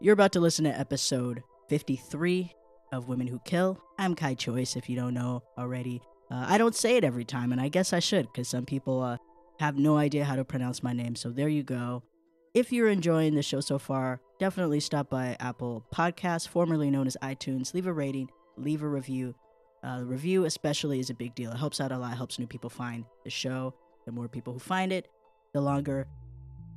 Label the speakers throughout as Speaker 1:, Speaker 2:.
Speaker 1: You're about to listen to episode 53 of Women Who Kill. I'm Kai Choice, if you don't know already. Uh, I don't say it every time, and I guess I should, because some people uh, have no idea how to pronounce my name. So there you go. If you're enjoying the show so far, definitely stop by Apple Podcasts, formerly known as iTunes. Leave a rating, leave a review. Uh, review, especially, is a big deal. It helps out a lot, helps new people find the show. The more people who find it, the longer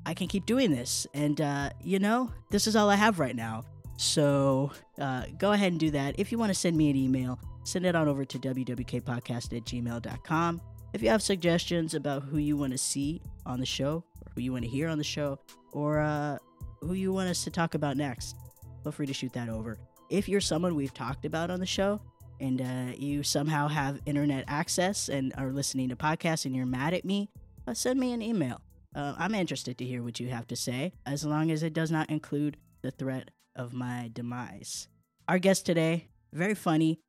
Speaker 1: I can keep doing this. And, uh, you know, this is all I have right now. So uh, go ahead and do that. If you want to send me an email, send it on over to wwkpodcast at gmail.com. If you have suggestions about who you want to see on the show, or who you want to hear on the show, or uh, who you want us to talk about next, feel free to shoot that over. If you're someone we've talked about on the show, and uh, you somehow have internet access and are listening to podcasts and you're mad at me, uh, send me an email. Uh, I'm interested to hear what you have to say, as long as it does not include the threat of my demise. Our guest today, very funny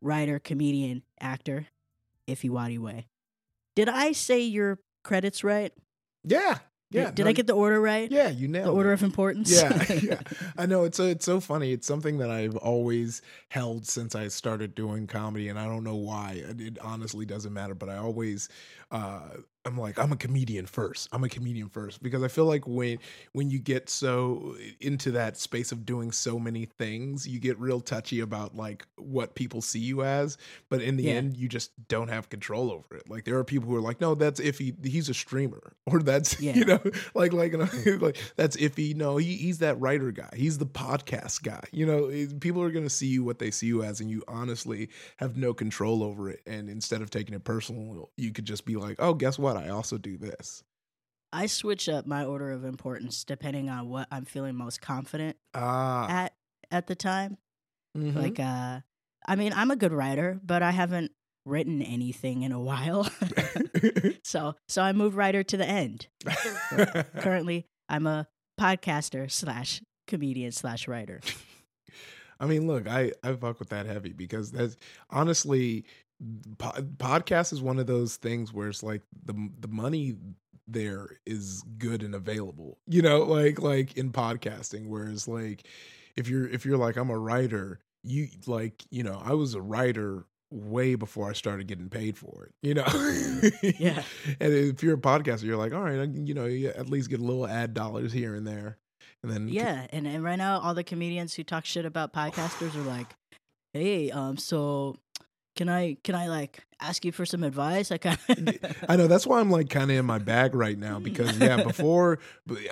Speaker 1: writer, comedian, actor, Way. Did I say your credits right?
Speaker 2: Yeah. Yeah.
Speaker 1: Did, did no, I get the order right?
Speaker 2: Yeah, you nailed
Speaker 1: the order
Speaker 2: it.
Speaker 1: of importance.
Speaker 2: Yeah, yeah. I know it's a, it's so funny. It's something that I've always held since I started doing comedy, and I don't know why. It honestly doesn't matter, but I always uh, I'm like I'm a comedian first. I'm a comedian first because I feel like when when you get so into that space of doing so many things, you get real touchy about like what people see you as, but in the yeah. end you just don't have control over it. Like there are people who are like, "No, that's if he he's a streamer." Or that's yeah. you know, like like mm. like that's if he no, he, he's that writer guy. He's the podcast guy. You know, eh, people are going to see you what they see you as and you honestly have no control over it and instead of taking it personal, you could just be like, "Oh, guess what? I also do this.
Speaker 1: I switch up my order of importance depending on what I'm feeling most confident
Speaker 2: ah.
Speaker 1: at at the time.
Speaker 2: Mm-hmm.
Speaker 1: Like uh I mean, I'm a good writer, but I haven't written anything in a while. so so I move writer to the end. currently I'm a podcaster slash comedian slash writer.
Speaker 2: I mean, look, I I fuck with that heavy because that's honestly podcast is one of those things where it's like the the money there is good and available you know like like in podcasting whereas like if you're if you're like i'm a writer you like you know i was a writer way before i started getting paid for it you know?
Speaker 1: Yeah.
Speaker 2: And if you're a podcaster you're like all right you know you at least get a little ad dollars here and there and then
Speaker 1: yeah and, and right now all the comedians who talk shit about podcasters are like hey um so can I can I like ask you for some advice? I kind
Speaker 2: I know that's why I'm like kind of in my bag right now because yeah, before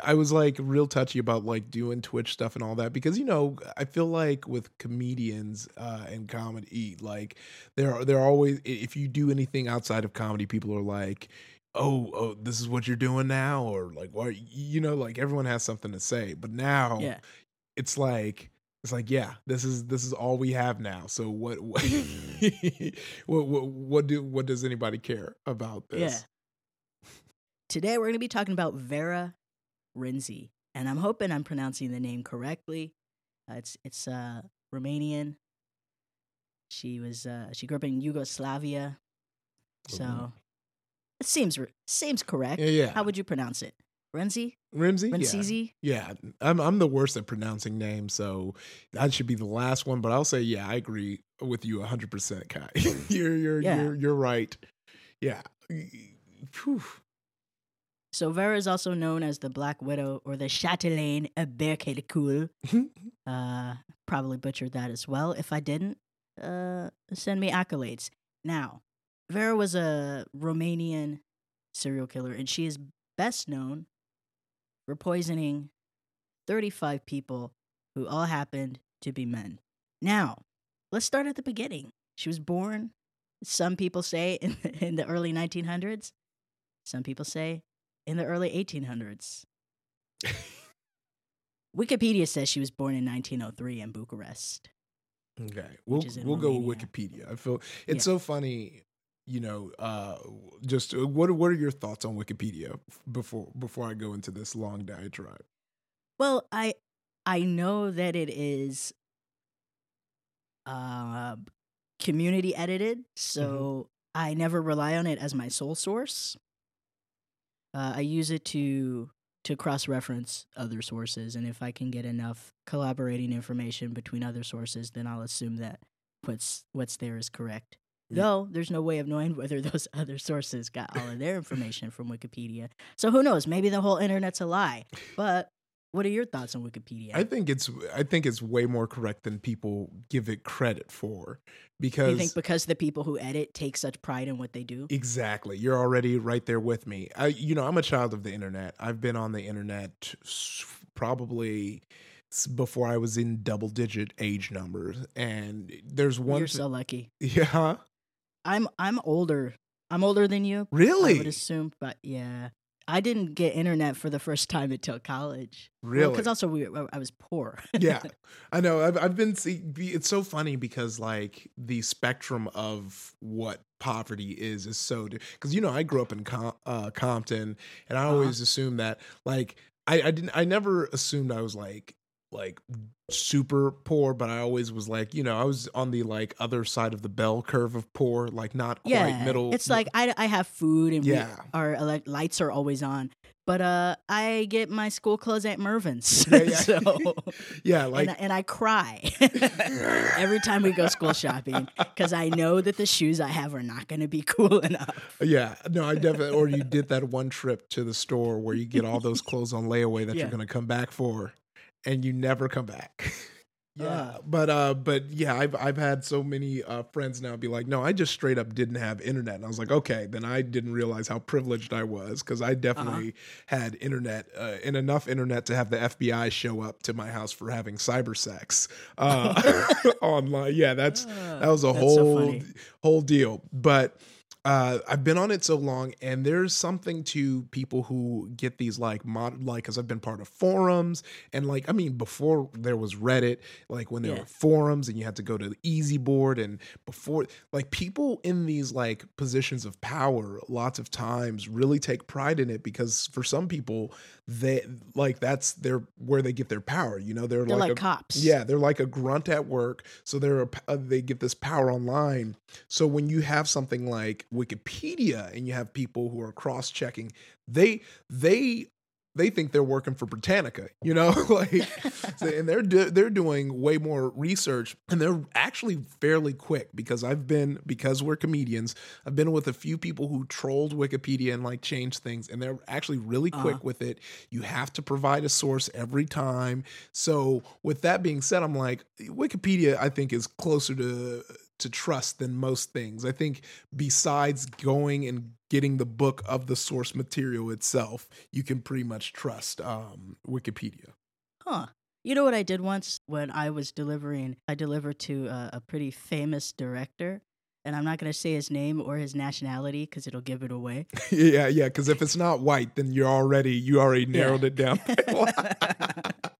Speaker 2: I was like real touchy about like doing Twitch stuff and all that because you know I feel like with comedians uh, and comedy like there they're always if you do anything outside of comedy, people are like. Oh, oh, this is what you're doing now, or like, what you know, like everyone has something to say. But now,
Speaker 1: yeah.
Speaker 2: it's like it's like yeah this is this is all we have now. So what what what, what, what do what does anybody care about this?
Speaker 1: Yeah. Today we're going to be talking about Vera Renczi and i'm hoping i'm pronouncing the name correctly. Uh, it's it's uh romanian. She was uh she grew up in yugoslavia. So Ooh. it seems seems correct.
Speaker 2: Yeah, yeah.
Speaker 1: How would you pronounce it Renczi?
Speaker 2: Renczi?
Speaker 1: Renzizi?
Speaker 2: Yeah. yeah. I'm I'm the worst at pronouncing names, so that should be the last one. But I'll say, yeah, I agree with you 100, percent Kai. you're you're yeah. you're you're right. Yeah. Whew.
Speaker 1: So Vera is also known as the Black Widow or the Chatelaine Berkeley uh, probably butchered that as well. If I didn't, uh, send me accolades. Now, Vera was a Romanian serial killer, and she is best known for poisoning 35 people who all happened to be men. Now, let's start at the beginning. She was born, some people say, in the, in the early 1900s. Some people say in the early 1800s. Wikipedia says she was born in 1903 in Bucharest.
Speaker 2: Okay, we'll we'll go with Wikipedia. I feel it's yeah. so funny you know, uh, just uh, what what are your thoughts on Wikipedia before before I go into this long diatribe?
Speaker 1: Well, I I know that it is uh, community edited, so mm-hmm. I never rely on it as my sole source. Uh, I use it to to cross reference other sources. And if I can get enough collaborating information between other sources, then I'll assume that what's what's there is correct.
Speaker 2: Yeah.
Speaker 1: Though there's no way of knowing whether those other sources got all of their information from Wikipedia. So who knows? Maybe the whole internet's a lie. But what are your thoughts on Wikipedia?
Speaker 2: I think it's I think it's way more correct than people give it credit for because
Speaker 1: you think because the people who edit take such pride in what they do?
Speaker 2: Exactly. You're already right there with me. I, you know, I'm a child of the internet. I've been on the internet probably before I was in double digit age numbers. And there's one.
Speaker 1: You're
Speaker 2: thi-
Speaker 1: so lucky.
Speaker 2: yeah.
Speaker 1: I'm I'm older. I'm older than you.
Speaker 2: Really?
Speaker 1: I would assume, but yeah, I didn't get internet for the first time until college.
Speaker 2: Really?
Speaker 1: Because also we, I was poor.
Speaker 2: yeah, I know. I've I've been see. It's so funny because like the spectrum of what poverty is is so because you know I grew up in Com- uh, Compton and I
Speaker 1: Uh-huh.
Speaker 2: always assumed that like I I didn't I never assumed I was like like super poor but I always was like you know I was on the like other side of the bell curve of poor like not quite middle
Speaker 1: It's like I, I have food and we-
Speaker 2: Yeah.
Speaker 1: our ele- lights are always on, but uh, I get my school clothes at Mervyn's.
Speaker 2: Yeah, yeah.
Speaker 1: so
Speaker 2: yeah like
Speaker 1: and, I- and I cry every time we go school shopping because I know that the shoes I have are not going to be cool enough.
Speaker 2: Yeah, no, I definitely. Or you did that one trip to the store where you get all those clothes on layaway that
Speaker 1: Yeah.
Speaker 2: you're going to come back for, and you never come back. yeah,
Speaker 1: Uh.
Speaker 2: but uh, but yeah, I've I've had so many uh, friends now be like, no, I just straight up didn't have internet, and I was like, okay, then I didn't realize how privileged I was because I definitely had internet uh, and enough internet to have the FBI show up to my house for having cyber sex uh, online. Yeah, that's that was a
Speaker 1: That's so
Speaker 2: whole whole deal. But uh, I've been on it so long, and there's something to people who get these like mod like because I've been part of forums and like I mean before there was Reddit, like when there
Speaker 1: Yeah.
Speaker 2: were forums and you had to go to the ezboard and before like people in these like positions of power, lots of times really take pride in it because for some people they like that's their where they get their power. You know, they're,
Speaker 1: They're like,
Speaker 2: a,
Speaker 1: cops.
Speaker 2: yeah, they're like a grunt at work, so they're a, uh, they get this power online. So when you have something like Wikipedia and you have people who are cross-checking, they they they think they're working for Britannica, you know, like, so- and they're do, they're doing way more research, and they're actually fairly quick because I've been because we're comedians, I've been with a few people who trolled Wikipedia and like changed things, and they're actually really quick
Speaker 1: Uh-huh.
Speaker 2: with it. You have to provide a source every time. So with that being said, I'm like Wikipedia. I think is closer to to trust than most things. I think besides going and getting the book of the source material itself, you can pretty much trust um, Wikipedia.
Speaker 1: Huh. You know what I did once when I was delivering? I delivered to a, a pretty famous director, and I'm not going to say his name or his nationality because it'll give it away.
Speaker 2: yeah, yeah. Because if it's not white, then you're already you already narrowed it down.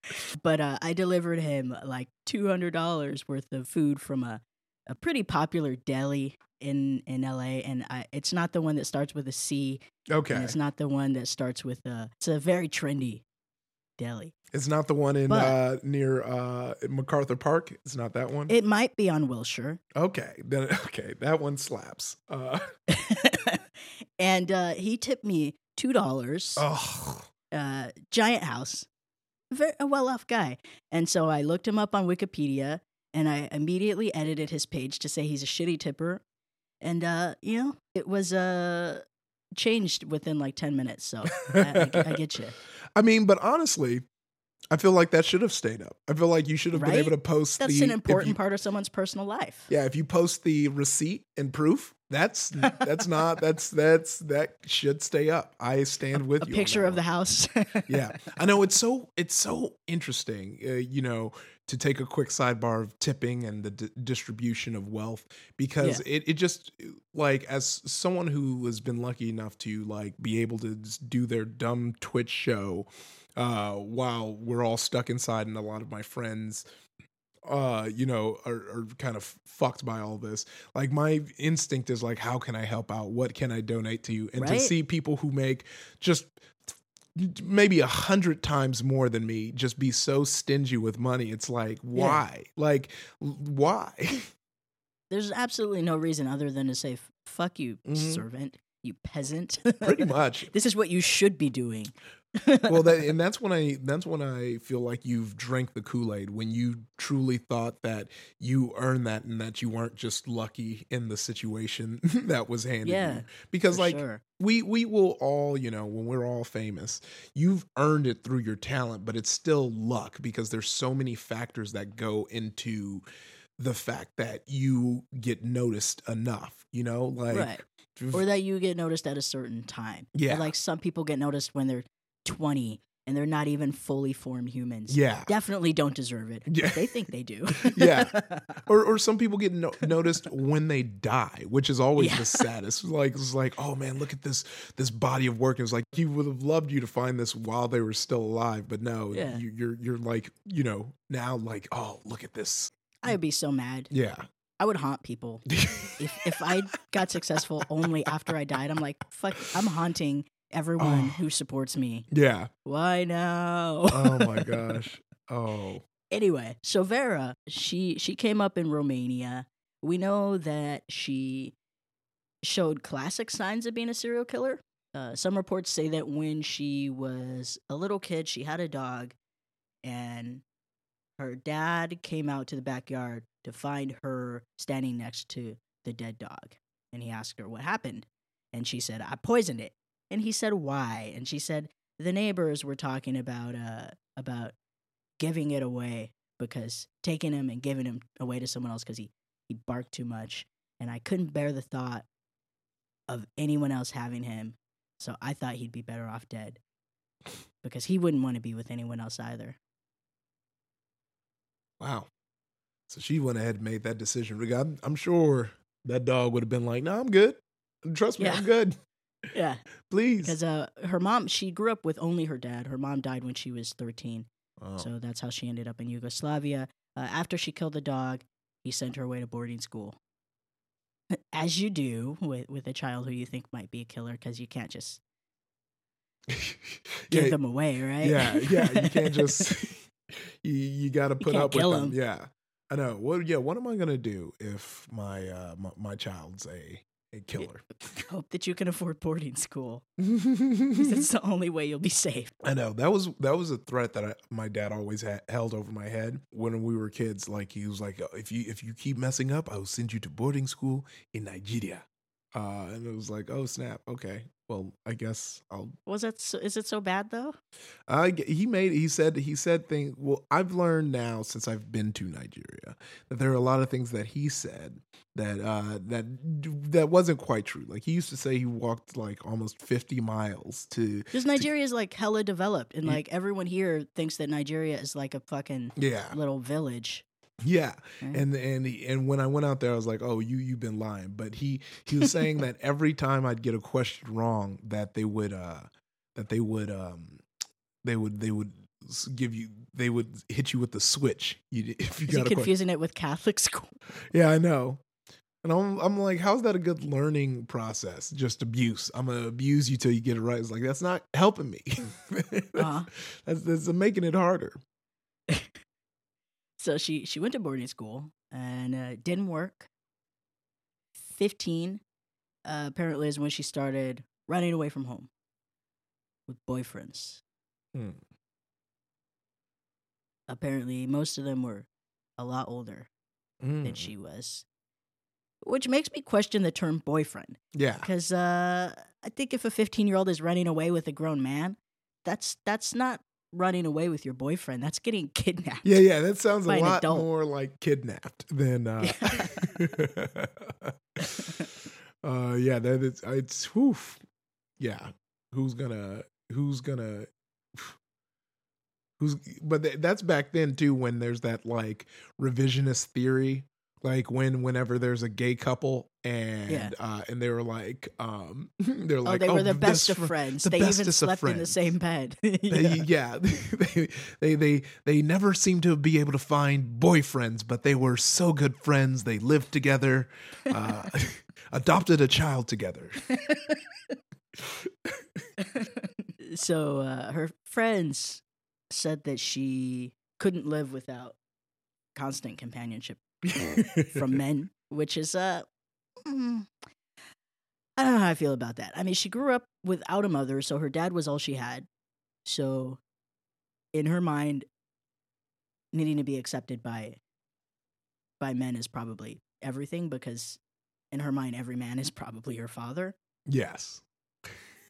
Speaker 1: but uh, I delivered him like two hundred dollars worth of food from a, a pretty popular deli in in LA, and I, it's not the one that starts with a C,
Speaker 2: okay,
Speaker 1: it's not the one that starts with a. It's a very trendy deli.
Speaker 2: it's not the one in
Speaker 1: But-
Speaker 2: uh, near uh, MacArthur Park. It's not that one.
Speaker 1: It might be on Wilshire.
Speaker 2: okay, then okay, that one slaps. Uh,
Speaker 1: and uh, he tipped me two dollars.
Speaker 2: oh,
Speaker 1: Uh, giant house, very a well-off guy. And so I looked him up on Wikipedia, and I immediately edited his page to say he's a shitty tipper. And uh, you know, it was uh changed within like ten minutes. So I, I, I get you.
Speaker 2: I mean, but honestly, I feel like that should have stayed up. I feel like you should have been able to post
Speaker 1: That's
Speaker 2: the
Speaker 1: an important
Speaker 2: you-
Speaker 1: part of someone's personal life.
Speaker 2: Yeah, if you post the receipt and proof, that's that's not that's that's that should stay up. I stand with
Speaker 1: A
Speaker 2: you. on
Speaker 1: picture of the house.
Speaker 2: yeah, I know it's so it's so interesting. Uh, you know, to take a quick sidebar of tipping and the d- distribution of wealth because it it just like as someone who has been lucky enough to like be able to do their dumb Twitch show uh while we're all stuck inside and a lot of my friends uh you know are, are kind of fucked by all this. Like my instinct is like how can i help out? What can i donate to you? And to see people who make just maybe a hundred times more than me just be so stingy with money it's like why? Like why?
Speaker 1: There's absolutely no reason other than to say, "Fuck you,
Speaker 2: Mhm.
Speaker 1: servant." You peasant.
Speaker 2: Pretty much.
Speaker 1: this is what you should be doing.
Speaker 2: well, that, and that's when I that's when I feel like you've drank the Kool Aid when you truly thought that you earned that and that you weren't just lucky in the situation that was handed
Speaker 1: Yeah,
Speaker 2: you. Because like
Speaker 1: sure.
Speaker 2: we we will all you know when we're all famous, you've earned it through your talent, but it's still luck because there's so many factors that go into the fact that you get noticed enough. You know, like
Speaker 1: Right. Or that you get noticed at a certain time. Or,
Speaker 2: Yeah.
Speaker 1: like some people get noticed when they're 20 and they're not even fully formed humans.
Speaker 2: yeah.
Speaker 1: Definitely don't deserve it.
Speaker 2: Yeah.
Speaker 1: They think they do.
Speaker 2: Yeah. or or some people get no- noticed when they die, which is always
Speaker 1: Yeah.
Speaker 2: the saddest. Like it's like, oh man, look at this this body of work. It's like he would have loved you to find this while they were still alive, but no,
Speaker 1: Yeah.
Speaker 2: you, you're you're like you know now like oh look at this.
Speaker 1: I'd be so mad.
Speaker 2: Yeah,
Speaker 1: I would haunt people. If if I got successful only after I died, I'm like, fuck, I'm haunting everyone
Speaker 2: Oh.
Speaker 1: who supports me.
Speaker 2: yeah.
Speaker 1: Why now?
Speaker 2: Oh my gosh. Oh
Speaker 1: anyway, so Vera, she she came up in Romania. We know that she showed classic signs of being a serial killer. Uh, some reports say that when she was a little kid, she had a dog, and her dad came out to the backyard to find her standing next to the dead dog. And he asked her what happened. And she said, I poisoned it. And he said, Why? And she said, The neighbors were talking about uh about giving it away because taking him and giving him away to someone else because he, he barked too much. And I couldn't bear the thought of anyone else having him. So I thought he'd be better off dead because he wouldn't want to be with anyone else either.
Speaker 2: Wow. So she went ahead and made that decision. I'm, I'm sure that dog would have been like, "No, I'm good. Trust me,
Speaker 1: Yeah.
Speaker 2: I'm good.
Speaker 1: Yeah.
Speaker 2: Please."
Speaker 1: Because uh, her mom, she grew up with only her dad. Her mom died when she was 13.
Speaker 2: Oh.
Speaker 1: So that's how she ended up in Yugoslavia. Uh, after she killed the dog, he sent her away to boarding school. As you do with, with a child who you think might be a killer, because you can't just give
Speaker 2: yeah,
Speaker 1: them away, right?
Speaker 2: Yeah, yeah. You can't just you you got to put up with
Speaker 1: them.
Speaker 2: them.
Speaker 1: 'em.
Speaker 2: Yeah, I know. What? Yeah. What am I gonna do if my uh my, my child's a a killer?
Speaker 1: Hope that you can afford boarding school. That's the only way you'll be safe.
Speaker 2: I know that was that was a threat that I, my dad always had, held over my head when we were kids. Like he was like, if you if you keep messing up, I will send you to boarding school in Nigeria. Uh, and it was like, oh snap, okay. Well, I guess I'll
Speaker 1: Was that so, is it so bad though?
Speaker 2: I he made he said he said things. Well, I've learned now since I've been to Nigeria that there are a lot of things that he said that uh that that wasn't quite true. Like he used to say he walked like almost fifty miles to
Speaker 1: Because Nigeria is like hella developed, and like everyone here thinks that Nigeria is like a fucking
Speaker 2: yeah
Speaker 1: little village.
Speaker 2: Yeah.
Speaker 1: right?
Speaker 2: And and he, and when I went out there, I was like, oh, you you've been lying. But he he was saying that every time I'd get a question wrong, that they would uh that they would um they would they would give you they would hit you with the switch you, if you
Speaker 1: is
Speaker 2: got a question.
Speaker 1: confusing it with Catholic school?
Speaker 2: Yeah, I know. And I'm I'm like, how's that a good learning process? Just abuse. I'm gonna abuse you till you get it right. It's like that's not helping me. that's,
Speaker 1: Uh-huh.
Speaker 2: that's, that's making it harder.
Speaker 1: So she she went to boarding school and uh, didn't work. Fifteen, uh, apparently, is when she started running away from home with boyfriends.
Speaker 2: Hmm.
Speaker 1: Apparently, most of them were a lot older than
Speaker 2: Mm.
Speaker 1: she was, which makes me question the term boyfriend.
Speaker 2: Yeah.
Speaker 1: Because uh, I think if a 15 year old is running away with a grown man, that's that's not running away with your boyfriend. That's getting kidnapped.
Speaker 2: Yeah, yeah. That sounds a lot more like kidnapped than uh uh yeah, that is it's whew. Yeah. Who's gonna who's gonna who's but th- that's back then too when there's that like revisionist theory like when whenever there's a gay couple and
Speaker 1: Yeah.
Speaker 2: uh and they were like um they're
Speaker 1: Oh,
Speaker 2: like
Speaker 1: they were the
Speaker 2: this
Speaker 1: best of friends.
Speaker 2: the
Speaker 1: They even slept in the same bed.
Speaker 2: they,
Speaker 1: yeah.
Speaker 2: yeah, they, they they they never seem to be able to find boyfriends, but they were so good friends. They lived together, uh, adopted a child together.
Speaker 1: so uh, her friends said that she couldn't live without constant companionship from men, which is uh, mm, I don't know how I feel about that. I mean, she grew up without a mother, so her dad was all she had. So, in her mind, needing to be accepted by by men is probably everything because in her mind every man is probably her father.
Speaker 2: Yes.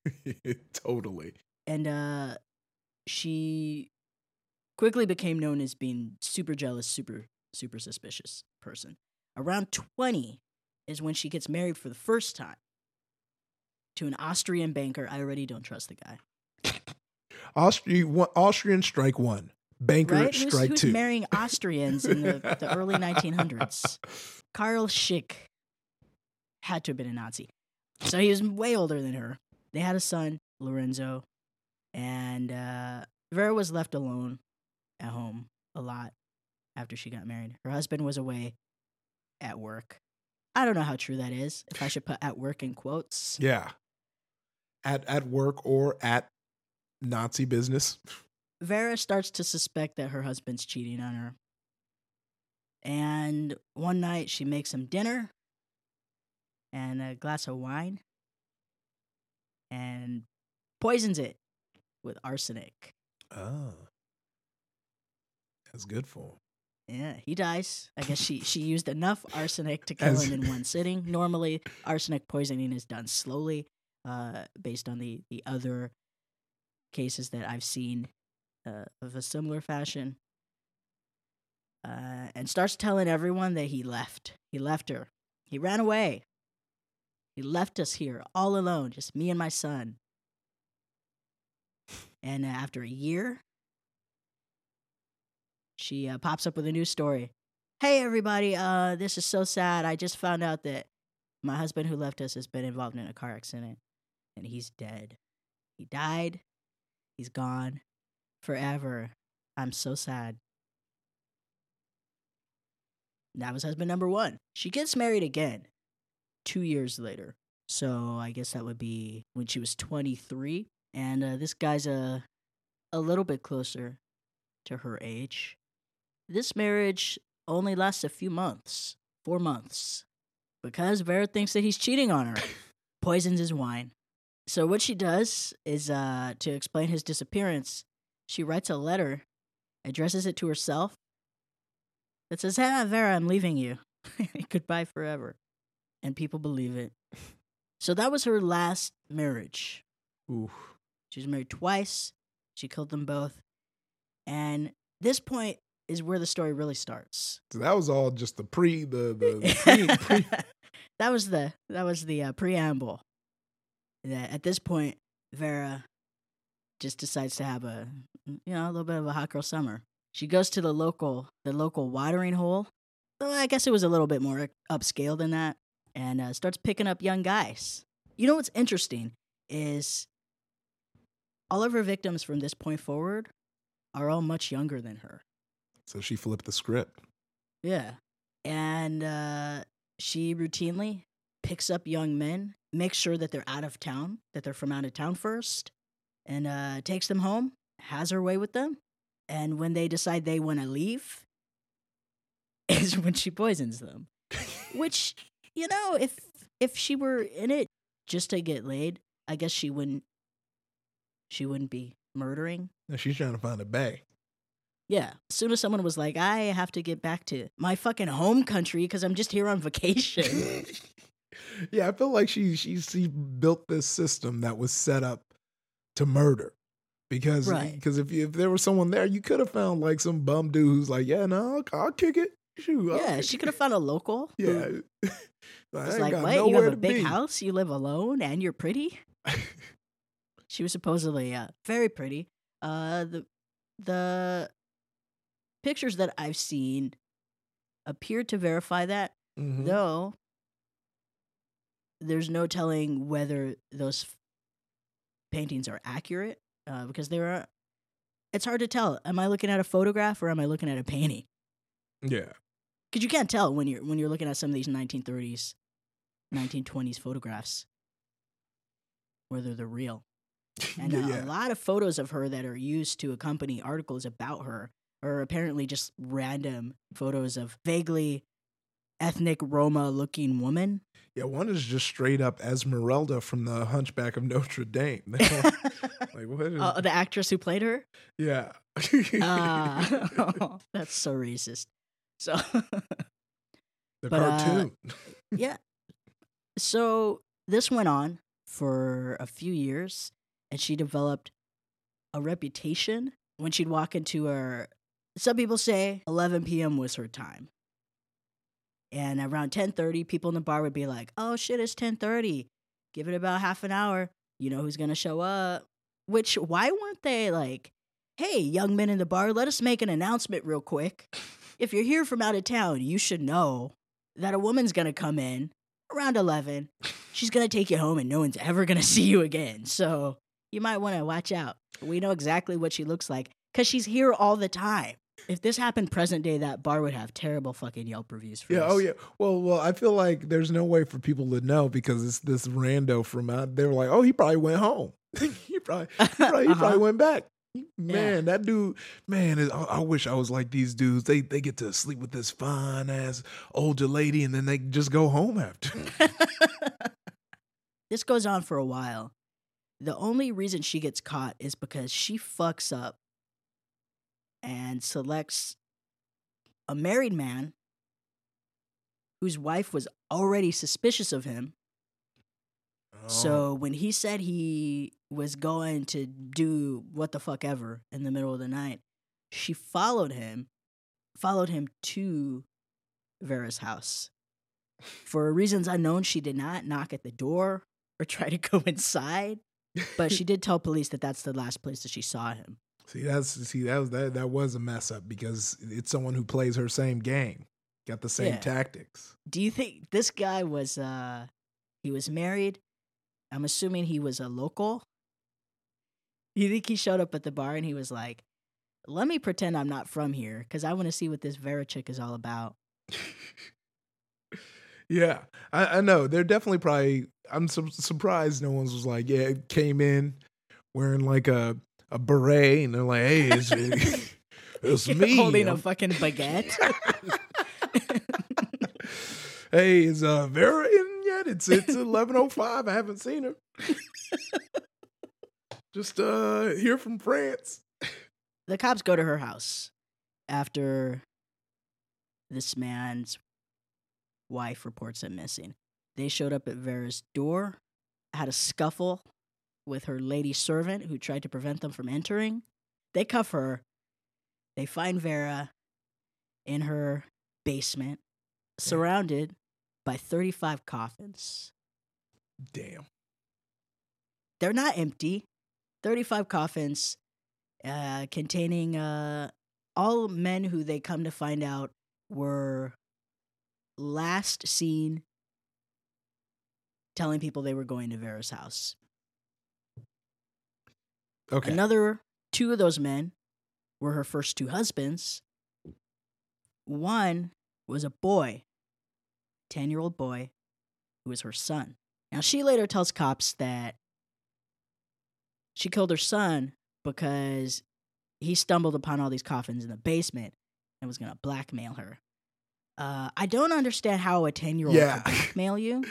Speaker 2: totally.
Speaker 1: And uh she quickly became known as being super jealous, super super suspicious person. Around 20 is when she gets married for the first time to an Austrian banker. I already don't trust the guy.
Speaker 2: Austrian, Austrian strike one. Banker
Speaker 1: right?
Speaker 2: strike
Speaker 1: who's,
Speaker 2: two.
Speaker 1: Marrying Austrians in the, the early 1900s? Karl Schick had to have been a Nazi. So he was way older than her. They had a son, Lorenzo, and uh, Vera was left alone at home a lot after she got married. Her husband was away at work. I don't know how true that is. If I should put at work in quotes.
Speaker 2: Yeah. At at work or at Nazi business.
Speaker 1: Vera starts to suspect that her husband's cheating on her. And one night she makes him dinner and a glass of wine and poisons it with arsenic.
Speaker 2: Oh. That's good for him.
Speaker 1: Yeah, he dies. I guess she she used enough arsenic to kill him in one sitting. Normally, arsenic poisoning is done slowly, uh, based on the the other cases that I've seen uh, of a similar fashion. Uh, and starts telling everyone that he left. He left her. He ran away. He left us here all alone, just me and my son. And after a year, she uh, pops up with a new story. Hey, everybody, uh, this is so sad. I just found out that my husband who left us has been involved in a car accident and he's dead. He died. He's gone forever. I'm so sad. That was husband number one. She gets married again two years later. So I guess that would be when she was 23. And uh, this guy's a, a little bit closer to her age. This marriage only lasts a few months, four months, because Vera thinks that he's cheating on her, poisons his wine. So what she does is uh, to explain his disappearance, she writes a letter, addresses it to herself, that says, "Hey, Vera, I'm leaving you. Goodbye forever," and people believe it. So that was her last marriage.
Speaker 2: Ooh.
Speaker 1: She was married twice. She killed them both. And this point is where the story really starts.
Speaker 2: So that was all just the pre the the, the pre, pre
Speaker 1: that was the that was the uh, preamble. That at this point, Vera just decides to have a you know a little bit of a hot girl summer. She goes to the local the local watering hole. Well, I guess it was a little bit more upscale than that, and uh, starts picking up young guys. You know what's interesting is all of her victims from this point forward are all much younger than her.
Speaker 2: So she flipped the script.
Speaker 1: Yeah. And uh, she routinely picks up young men, makes sure that they're out of town, that they're from out of town first, and uh, takes them home, has her way with them. And when they decide they want to leave, is when she poisons them. Which, you know, if if she were in it just to get laid, I guess she wouldn't she wouldn't be murdering.
Speaker 2: Now she's trying to find a bay.
Speaker 1: Yeah. As soon as someone was like, I have to get back to my fucking home country because I'm just here on vacation.
Speaker 2: yeah, I feel like she she she built this system that was set up to murder. Because
Speaker 1: Right.
Speaker 2: because if you, if there was someone there, you could have found like some bum dude who's like, yeah, no, I'll, I'll kick it. Shoot, I'll
Speaker 1: yeah,
Speaker 2: kick
Speaker 1: she could have found a local.
Speaker 2: Yeah,
Speaker 1: like, what? You have a big
Speaker 2: be."
Speaker 1: house? You live alone and you're pretty? She was supposedly uh, very pretty. Uh, the the pictures that I've seen appear to verify that,
Speaker 2: Mhm.
Speaker 1: though there's no telling whether those f- paintings are accurate uh, because there are. It's hard to tell. Am I looking at a photograph or am I looking at a painting?
Speaker 2: Yeah,
Speaker 1: Because you can't tell when you're when you're looking at some of these 1930s, 1920s photographs whether they're real. And uh,
Speaker 2: yeah.
Speaker 1: a lot of photos of her that are used to accompany articles about her are apparently just random photos of vaguely ethnic Roma looking woman.
Speaker 2: Yeah, one is just straight up Esmeralda from the Hunchback of Notre Dame. like,
Speaker 1: what is uh, the actress who played her?
Speaker 2: Yeah.
Speaker 1: uh, oh, that's so racist. So
Speaker 2: the but, cartoon.
Speaker 1: Uh, yeah. So this went on for a few years and she developed a reputation when she'd walk into her some people say 11 p.m. was her time. And around 10:30, people in the bar would be like, "Oh shit, it's 10:30. Give it about half an hour. You know who's going to show up." Which why weren't they like, "Hey, young men in the bar, let us make an announcement real quick. If you're here from out of town, you should know that a woman's going to come in around 11. She's going to take you home and no one's ever going to see you again. So, you might want to watch out. We know exactly what she looks like cuz she's here all the time. If this happened present day, that bar would have terrible fucking Yelp reviews. For
Speaker 2: yeah.
Speaker 1: Us.
Speaker 2: Oh yeah. Well, well, I feel like there's no way for people to know because it's this rando from out. They were like, oh, he probably went home. he probably, he probably, he uh-huh. probably went back. Man, yeah. that dude, man, I, I, wish I was like these dudes. They they get to sleep with this fine ass older lady, and then they just go home after.
Speaker 1: this goes on for a while. The only reason she gets caught is because she fucks up and selects a married man whose wife was already suspicious of him. Oh. So when he said he was going to do what the fuck ever in the middle of the night, she followed him, followed him to Vera's house. For reasons unknown, she did not knock at the door or try to go inside, but she did tell police that that's the last place that she saw him.
Speaker 2: See, that's see that was that that was a mess up because it's someone who plays her same game, got the same yeah. tactics.
Speaker 1: Do you think this guy was uh he was married? I'm assuming he was a local. You think he showed up at the bar and he was like, "Let me pretend I'm not from here because I want to see what this Vera chick is all about."
Speaker 2: yeah, I, I, know. They're definitely probably. I'm su- surprised no one's was like, "Yeah, came in wearing like a a beret, and they're like, "Hey, it's, it's me
Speaker 1: holding a fucking baguette."
Speaker 2: hey, is uh, Vera in yet? It's it's eleven oh five. I haven't seen her. Just uh, here from France.
Speaker 1: The cops go to her house after this man's wife reports him missing. They showed up at Vera's door, had a scuffle with her lady servant who tried to prevent them from entering. They cuff her. They find Vera in her basement, surrounded by 35 coffins.
Speaker 2: Damn.
Speaker 1: They're not empty. 35 coffins uh, containing uh, all men who they come to find out were last seen telling people they were going to Vera's house.
Speaker 2: Okay.
Speaker 1: Another two of those men were her first two husbands. One was a boy, 10 year old boy, who was her son. Now, she later tells cops that she killed her son because he stumbled upon all these coffins in the basement and was going to blackmail her. Uh, I don't understand how a ten year old yeah. can blackmail you.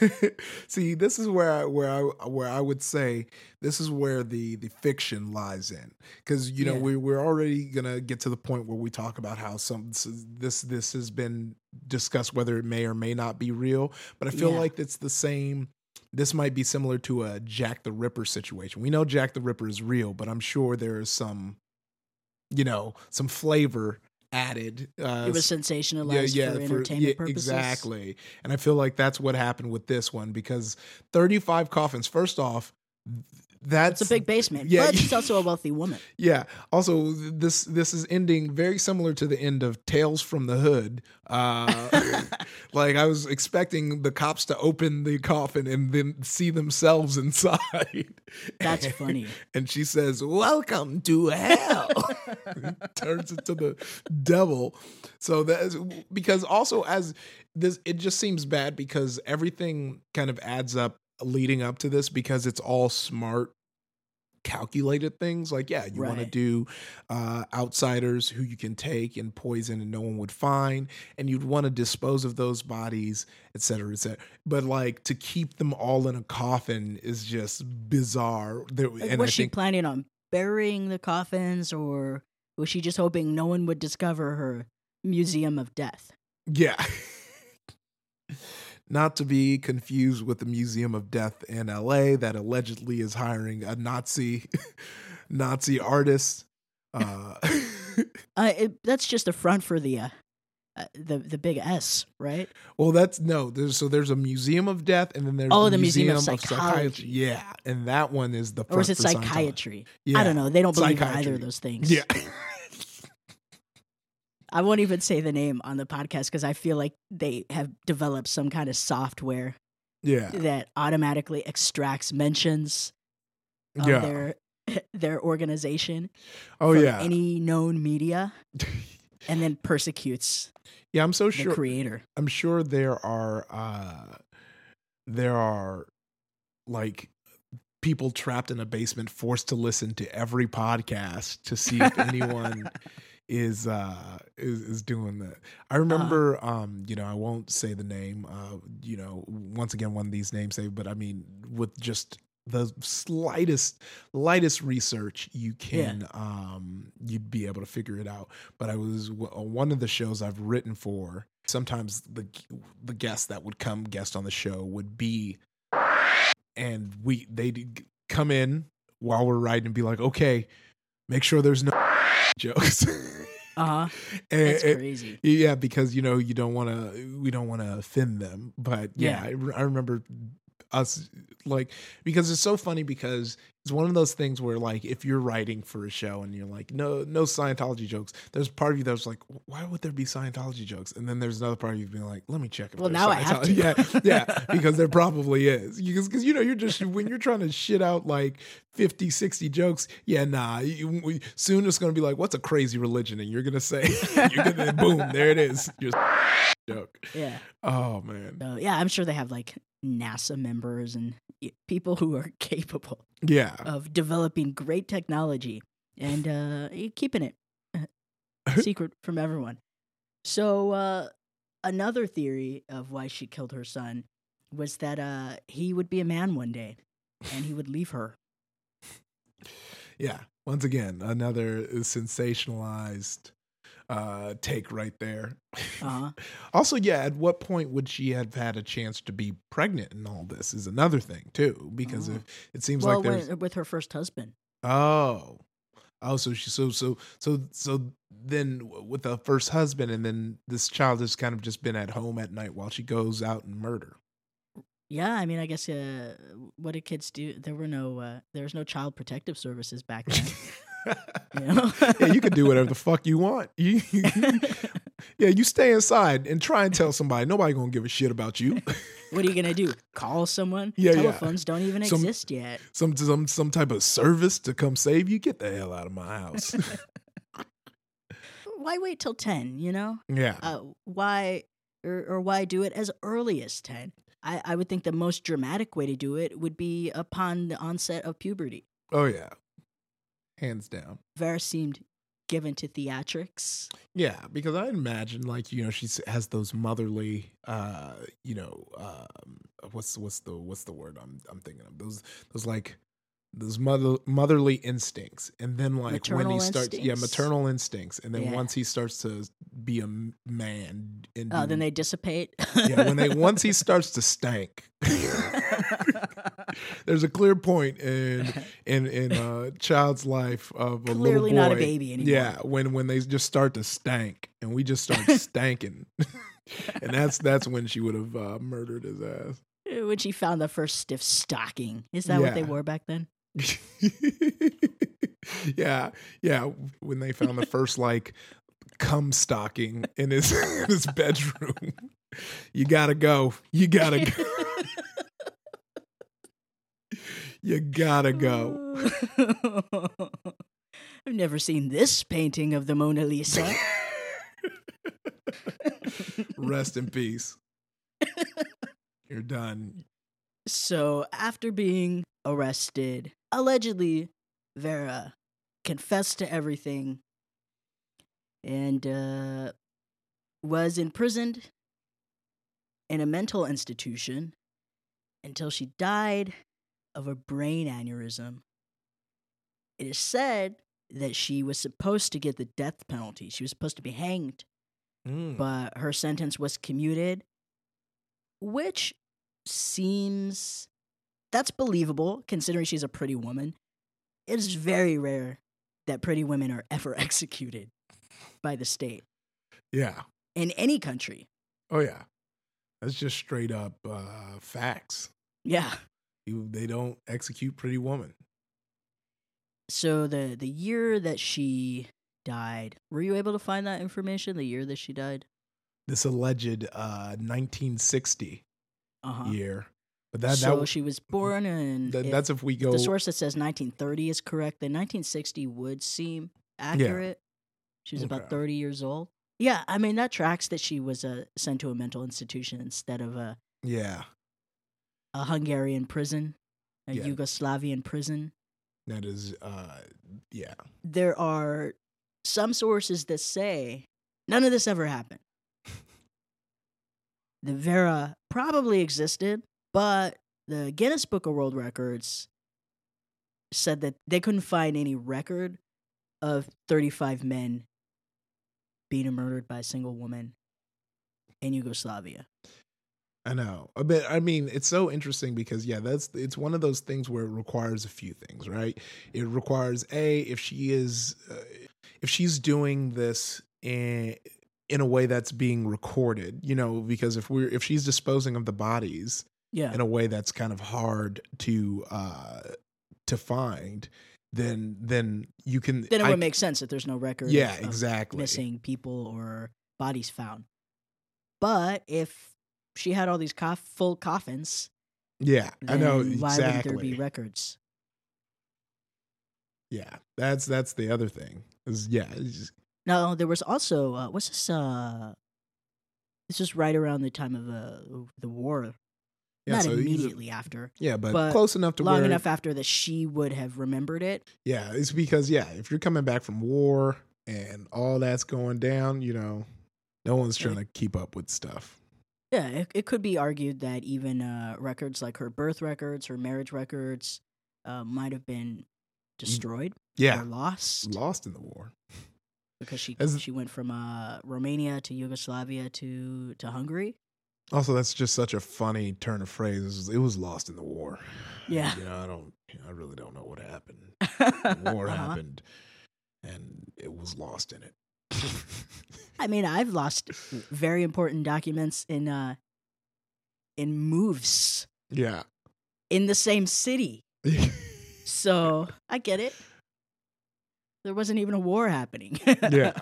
Speaker 2: See, this is where I, where I where I would say this is where the the fiction lies in because you know yeah. we we're already gonna get to the point where we talk about how some this this has been discussed whether it may or may not be real, but I feel yeah. like it's the same. This might be similar to a Jack the Ripper situation. We know Jack the Ripper is real, but I'm sure there is some you know some flavor added.
Speaker 1: Uh, it was sensationalized yeah, yeah, for, for entertainment yeah, purposes.
Speaker 2: Exactly. And I feel like that's what happened with this one because 35 coffins, first off, that's
Speaker 1: it's a big basement. Yeah, but she's also a wealthy woman.
Speaker 2: Yeah. Also, this this is ending very similar to the end of Tales from the Hood. Uh, like I was expecting the cops to open the coffin and then see themselves inside.
Speaker 1: That's and, funny.
Speaker 2: And she says, "Welcome to hell." turns into the devil. So that's because also as this, it just seems bad because everything kind of adds up leading up to this because it's all smart calculated things. Like, yeah, you want to do uh, outsiders who you can take and poison and no one would find, and you'd want to dispose of those bodies, et cetera, et cetera. But like to keep them all in a coffin is just bizarre. There,
Speaker 1: Like,
Speaker 2: and
Speaker 1: was
Speaker 2: I
Speaker 1: she
Speaker 2: think,
Speaker 1: planning on burying the coffins, or was she just hoping no one would discover her museum of death?
Speaker 2: yeah. Not to be confused with the Museum of Death in LA that allegedly is hiring a Nazi Nazi artist. Uh,
Speaker 1: Uh, it, that's just a front for the uh, uh, the the big S, right?
Speaker 2: well, that's no. There's so there's a Museum of Death, and then there's
Speaker 1: Oh,
Speaker 2: the
Speaker 1: the Museum of Psychology.
Speaker 2: Yeah, and that one is the
Speaker 1: Or is it psychiatry?
Speaker 2: Yeah,
Speaker 1: I don't know. They don't believe in either of those things.
Speaker 2: Yeah,
Speaker 1: I won't even say the name on the podcast because I feel like they have developed some kind of software
Speaker 2: yeah,
Speaker 1: that automatically extracts mentions of
Speaker 2: yeah.
Speaker 1: their their organization
Speaker 2: oh
Speaker 1: from
Speaker 2: yeah,
Speaker 1: any known media and then persecutes
Speaker 2: yeah. I'm so
Speaker 1: the
Speaker 2: sure.
Speaker 1: creator.
Speaker 2: I'm sure there are uh there are like people trapped in a basement forced to listen to every podcast to see if anyone is uh is, is doing that. I remember um you know I won't say the name uh you know once again one of these names say but I mean with just the slightest lightest research you can um you'd be able to figure it out. But i was on one of the shows i've written for sometimes the the guest that would come guest on the show would be and we they'd come in while we're writing and be like okay make sure there's no jokes
Speaker 1: Uh huh. That's
Speaker 2: and-
Speaker 1: crazy.
Speaker 2: yeah, because you know you don't want to. We don't want to offend them, but yeah,
Speaker 1: Yeah.
Speaker 2: I, I remember us like because it's so funny because it's one of those things where like if you're writing for a show and you're like no no Scientology jokes, there's part of you that's like why would there be Scientology jokes, and then there's another part of you being like let me check. If
Speaker 1: Well, now I have to.
Speaker 2: Yeah, yeah, because there probably is because because you know you're just when you're trying to shit out like 50 60 jokes yeah nah you, we, soon it's gonna be like what's a crazy religion and you're gonna say you're gonna boom there it is just joke
Speaker 1: Yeah.
Speaker 2: oh man
Speaker 1: So yeah, I'm sure they have like NASA members and people who are capable
Speaker 2: yeah
Speaker 1: of developing great technology and uh, keeping it secret from everyone. So uh, another theory of why she killed her son was that uh, he would be a man one day and he would leave her.
Speaker 2: yeah once again another sensationalized uh take right there
Speaker 1: Uh-huh.
Speaker 2: also yeah at what point would she have had a chance to be pregnant in all this is another thing too because
Speaker 1: Oh.
Speaker 2: if it seems
Speaker 1: well,
Speaker 2: like there's
Speaker 1: when, with her first husband.
Speaker 2: Oh, oh, so she, so, so, so, so then with the first husband, and then this child has kind of just been at home at night while she goes out and murder.
Speaker 1: Yeah, I mean, I guess uh, what did kids do? There were no, uh, there was no child protective services back then. you know?
Speaker 2: yeah, you can do whatever the fuck you want. You, yeah, you stay inside and try and tell somebody. Nobody gonna give a shit about you.
Speaker 1: what are you gonna do? Call someone?
Speaker 2: Yeah, yeah.
Speaker 1: Telephones don't even
Speaker 2: Some-
Speaker 1: exist yet.
Speaker 2: some some some type of service to come save you. Get the hell out of my house.
Speaker 1: Why wait till ten? You know,
Speaker 2: yeah,
Speaker 1: uh, why or, or why do it as early as ten? I, I would think the most dramatic way to do it would be upon the onset of puberty.
Speaker 2: oh yeah, hands down.
Speaker 1: Vera seemed given to theatrics.
Speaker 2: Yeah, because I imagine like you know she has those motherly, uh, you know, um, what's what's the what's the word I'm I'm thinking of those those like those mother motherly instincts, and then like when he
Speaker 1: Maternal
Speaker 2: starts, yeah, maternal instincts, and then
Speaker 1: Yeah.
Speaker 2: once he starts to be a man, and
Speaker 1: Oh,
Speaker 2: do-
Speaker 1: then they dissipate.
Speaker 2: yeah, when they once he starts to stank. There's a clear point in in in a child's life of a little
Speaker 1: Clearly
Speaker 2: boy.
Speaker 1: not a baby anymore.
Speaker 2: Yeah, when when they just start to stank, and we just start stanking, and that's that's when she would have uh, murdered his ass.
Speaker 1: when she found the first stiff stocking. Is that what they wore back then?
Speaker 2: yeah, yeah. When they found the first like cum stocking in his in his bedroom, you gotta go. You gotta go. You gotta go.
Speaker 1: I've never seen this painting of the Mona Lisa.
Speaker 2: Rest in peace. You're done.
Speaker 1: so, after being arrested, allegedly Vera confessed to everything and uh, was imprisoned in a mental institution until she died of a brain aneurysm. It is said that she was supposed to get the death penalty. She was supposed to be hanged,
Speaker 2: Mm.
Speaker 1: but her sentence was commuted, which seems that's believable considering she's a pretty woman. It is very rare that pretty women are ever executed by the state
Speaker 2: yeah.
Speaker 1: in any country.
Speaker 2: Oh yeah. That's just straight up uh, facts.
Speaker 1: Yeah.
Speaker 2: You, they don't execute Pretty Woman.
Speaker 1: So the the year that she died, were you able to find that information? The year that she died?
Speaker 2: This alleged uh, 1960
Speaker 1: Uh-huh.
Speaker 2: year, but that
Speaker 1: so
Speaker 2: that,
Speaker 1: she was born in
Speaker 2: that
Speaker 1: if
Speaker 2: that's if we go.
Speaker 1: the source that says 1930 is correct. Then 1960 would seem accurate. Yeah. She was about 30 years old. Yeah, I mean that tracks that she was uh, sent to a mental institution instead of a,
Speaker 2: yeah,
Speaker 1: a Hungarian prison, a
Speaker 2: Yeah.
Speaker 1: Yugoslavian prison.
Speaker 2: that is. Uh, yeah,
Speaker 1: There are some sources that say none of this ever happened. the Vera probably existed, but the Guinness Book of World Records said that they couldn't find any record of 35 men being murdered by a single woman in Yugoslavia.
Speaker 2: I know. A bit. I mean, it's so interesting because yeah, that's it's one of those things where it requires a few things, right? It requires a if she is uh, if she's doing this in in a way that's being recorded, you know, because if we're if she's disposing of the bodies
Speaker 1: Yeah.
Speaker 2: in a way that's kind of hard to uh to find, then then you can
Speaker 1: then it
Speaker 2: I-
Speaker 1: would make sense that there's no record
Speaker 2: yeah exactly
Speaker 1: missing people or bodies found. But if she had all these coff- full coffins,
Speaker 2: yeah I know
Speaker 1: then why wouldn't there be records?
Speaker 2: yeah that's that's the other thing is yeah just-
Speaker 1: No, there was also uh, what's this? Uh, this was right around the time of uh, the war.
Speaker 2: yeah
Speaker 1: Not
Speaker 2: so he's a-
Speaker 1: immediately after,
Speaker 2: yeah but,
Speaker 1: but
Speaker 2: close enough to
Speaker 1: long
Speaker 2: where
Speaker 1: enough after that she would have remembered it.
Speaker 2: yeah it's because yeah if you're coming back from war and all that's going down you know no one's trying to keep up with stuff
Speaker 1: Yeah, it, it could be argued that even uh, records like her birth records, her marriage records, uh, might have been destroyed
Speaker 2: yeah.
Speaker 1: or lost.
Speaker 2: Lost in the war.
Speaker 1: Because she
Speaker 2: As-
Speaker 1: she went from uh, Romania to Yugoslavia to to Hungary.
Speaker 2: also that's just such a funny turn of phrase. It was- lost in the war.
Speaker 1: Yeah.
Speaker 2: you know i don't i really don't know what happened. War
Speaker 1: Uh-huh.
Speaker 2: happened and it was lost in it
Speaker 1: I mean, I've lost very important documents in uh in moves
Speaker 2: yeah
Speaker 1: in the same city. So I get it. There wasn't even a war happening.
Speaker 2: Yeah.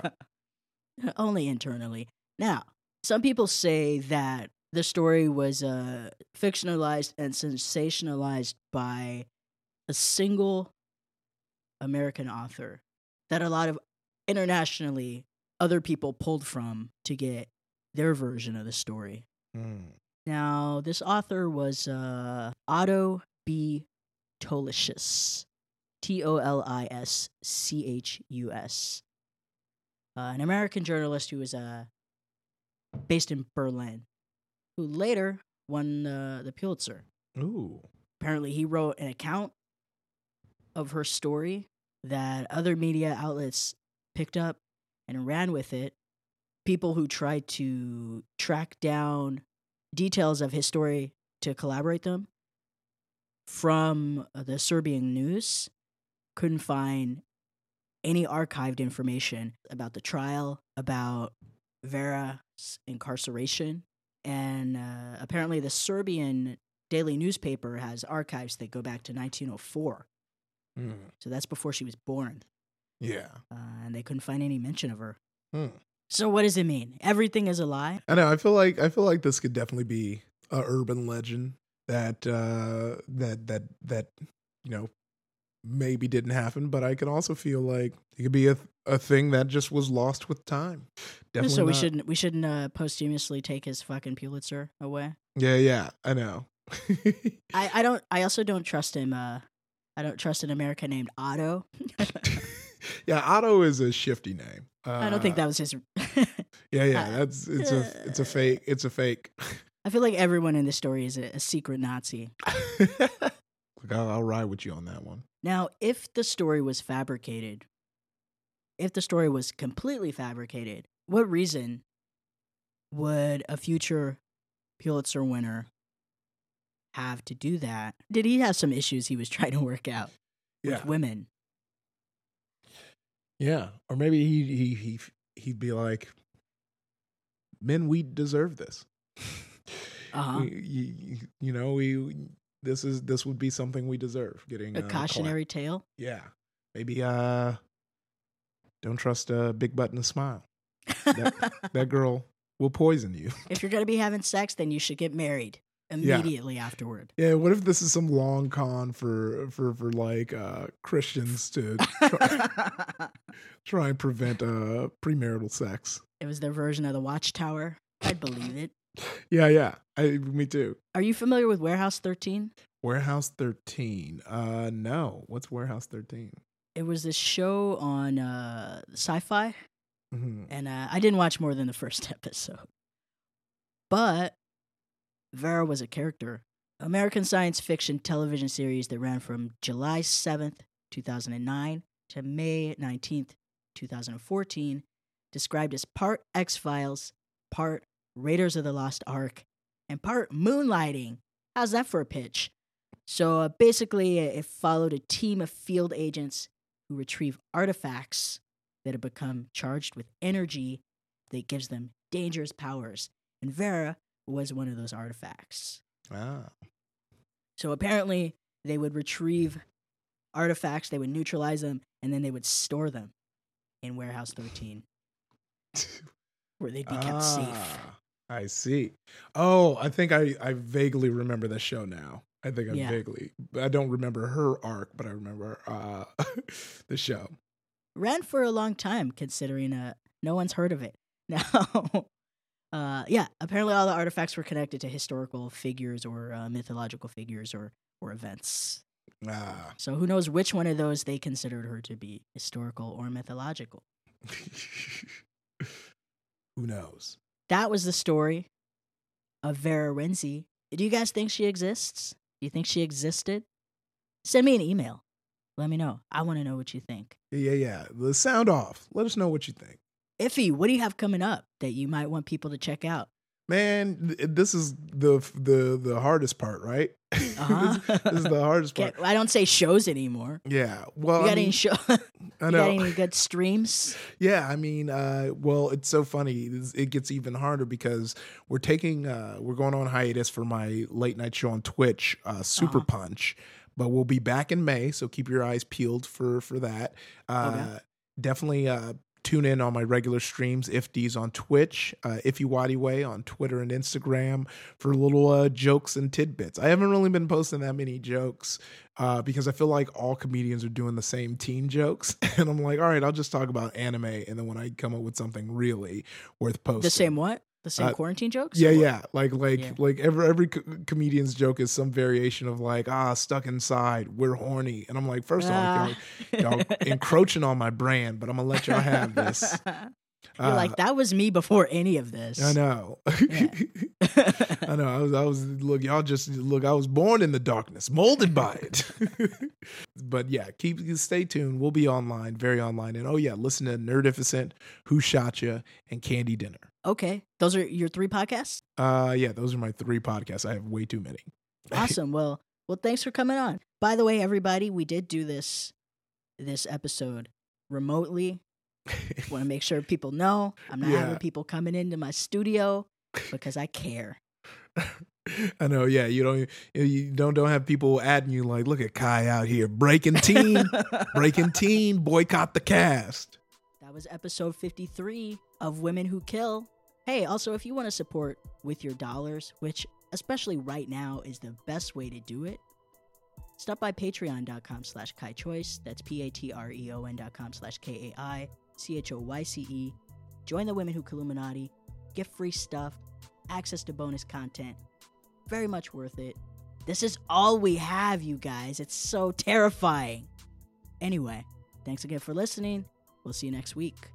Speaker 1: Only internally. Now, some people say that the story was uh, fictionalized and sensationalized by a single American author that a lot of internationally other people pulled from to get their version of the story.
Speaker 2: Mm.
Speaker 1: Now, this author was uh, Otto D. Tolischus. T O L I S C H U S. Uh, an American journalist who was uh, based in Berlin, who later won uh, the Pulitzer.
Speaker 2: Ooh.
Speaker 1: Apparently, he wrote an account of her story that other media outlets picked up and ran with it. People who tried to track down details of his story to collaborate them from uh, the Serbian news couldn't find any archived information about the trial, about Vera's incarceration. And uh, apparently, the Serbian daily newspaper has archives that go back to 1904.
Speaker 2: Mm.
Speaker 1: So that's before she was born.
Speaker 2: Yeah.
Speaker 1: Uh, and they couldn't find any mention of her.
Speaker 2: Hmm.
Speaker 1: So, what does it mean? Everything is a lie?
Speaker 2: I know. I feel like I feel like this could definitely be a urban legend that uh, that that that you know maybe didn't happen, but I can also feel like it could be a a thing that just was lost with time. Definitely.
Speaker 1: so we
Speaker 2: not.
Speaker 1: shouldn't we shouldn't uh, posthumously take his fucking Pulitzer away.
Speaker 2: Yeah. Yeah. I know.
Speaker 1: I, I don't I also don't trust him uh I don't trust an American named Otto.
Speaker 2: yeah, Otto is a shifty name. Uh,
Speaker 1: I don't think that was his.
Speaker 2: Yeah, yeah,
Speaker 1: uh,
Speaker 2: that's it's a it's a fake. It's a fake.
Speaker 1: I feel like everyone in this story is a, a secret Nazi.
Speaker 2: Look, I'll, I'll ride with you on that one.
Speaker 1: Now, if the story was fabricated, if the story was completely fabricated, what reason would a future Pulitzer winner have to do that? Did he have some issues he was trying to work out
Speaker 2: Yeah,
Speaker 1: with women?
Speaker 2: Yeah, or maybe he he he he'd be like, "Men, we deserve this."
Speaker 1: Uh-huh.
Speaker 2: We- you, you, know, we this is this would be something we deserve. Getting
Speaker 1: A
Speaker 2: uh,
Speaker 1: cautionary tale?
Speaker 2: Yeah, maybe. Uh, don't trust a big butt and a smile. That girl will poison you.
Speaker 1: if you're going to be having sex, then you should get married immediately afterward.
Speaker 2: Yeah, what if this is some long con for for for like uh Christians to try, try and prevent uh premarital sex?
Speaker 1: it was their version of the Watchtower. I'd believe it.
Speaker 2: Yeah, yeah. I me too.
Speaker 1: Are you familiar with Warehouse 13?
Speaker 2: Warehouse 13. Uh no. What's Warehouse 13?
Speaker 1: It was this show on uh, Syfy,
Speaker 2: Mhm.
Speaker 1: and uh, I didn't watch more than the first episode. But Vera was a character. American science fiction television series that ran from July 7th, 2009 to May 19th, 2014, described as part X Files, part Raiders of the Lost Ark, and part moonlighting. How's that for a pitch? So uh, basically, uh, it followed a team of field agents who retrieve artifacts that have become charged with energy that gives them dangerous powers. And Vera was one of those artifacts.
Speaker 2: Ah.
Speaker 1: So apparently, they would retrieve artifacts, they would neutralize them, and then they would store them in Warehouse 13, where they'd be kept safe.
Speaker 2: Ah, I see. Oh, I think I I vaguely remember the show now. I think I
Speaker 1: Yeah.
Speaker 2: vaguely. I don't remember her arc, but I remember uh the show.
Speaker 1: ran for a long time considering uh no one's heard of it now uh yeah apparently all the artifacts were connected to historical figures or uh, mythological figures or or events
Speaker 2: Ah.
Speaker 1: so who knows which one of those they considered her to be historical or mythological
Speaker 2: Who knows?
Speaker 1: that was the story of vera renczi do you guys think she exists do you think she existed send me an email let me know i want to know what you think
Speaker 2: Yeah, yeah. The sound off. Let us know what you think.
Speaker 1: Iffy what do you have coming up that you might want people to check out
Speaker 2: Man, th- this is the the the hardest part, right?
Speaker 1: Uh-huh.
Speaker 2: this, this is the hardest part.
Speaker 1: Can't- I don't say shows anymore.
Speaker 2: Yeah. Well,
Speaker 1: you got
Speaker 2: I mean,
Speaker 1: any show?
Speaker 2: I know.
Speaker 1: any good streams?
Speaker 2: Yeah, I mean, uh, well, it's so funny. It's- It gets even harder because we're taking, uh, we're going on hiatus for my late night show on Twitch, uh, Super
Speaker 1: Uh-huh.
Speaker 2: Punch. But we'll be back in May, so keep your eyes peeled for for that. Uh,
Speaker 1: Okay.
Speaker 2: Definitely uh, tune in on my regular streams, Ifties on Twitch, uh, Ify Nwadiwe on Twitter and Instagram for little uh, jokes and tidbits. I haven't really been posting that many jokes uh, because I feel like all comedians are doing the same teen jokes, and I'm like, all right, I'll just talk about anime, and then when I come up with something really worth posting,
Speaker 1: The same what? The same
Speaker 2: Uh,
Speaker 1: quarantine jokes?
Speaker 2: yeah, yeah, like like
Speaker 1: Yeah.
Speaker 2: like every every co- comedian's joke is some variation of like ah stuck inside, we're horny, and I'm like, first off,
Speaker 1: Ah.
Speaker 2: y'all, y'all encroaching on my brand, but I'm gonna let y'all have this.
Speaker 1: You're
Speaker 2: Uh,
Speaker 1: like that was me before any of this.
Speaker 2: I know.
Speaker 1: Yeah.
Speaker 2: I know. I was, I was, look, y'all just, look, I was born in the darkness, molded by it. but yeah, keep, stay tuned. We'll be online, very online. And oh, yeah, listen to Nerdificent, Who Shot Ya, and Candy Dinner.
Speaker 1: Okay, those are your three podcasts.
Speaker 2: Uh, yeah, those are my three podcasts. I have way too many.
Speaker 1: Awesome. well, well, thanks for coming on. By the way, everybody, we did do this this episode remotely. Want to make sure people know I'm not
Speaker 2: Yeah.
Speaker 1: having people coming into my studio because I care.
Speaker 2: I know. Yeah, you don't, you don't, don't have people adding you like, look at Kai out here breaking teen, breaking teen, boycott the cast.
Speaker 1: That was episode 53 of Women Who Kill. Hey, also, if you want to support with your dollars, which especially right now is the best way to do it, stop by patreon.com slash kai choyce. That's P-A-T-R-E-O-N dot com slash K-A-I-C-H-O-Y-C-E. Join the Women Who Illuminati. Get free stuff, access to bonus content. Very much worth it. This is all we have, you guys. It's so terrifying. Anyway, thanks again for listening. We'll see you next week.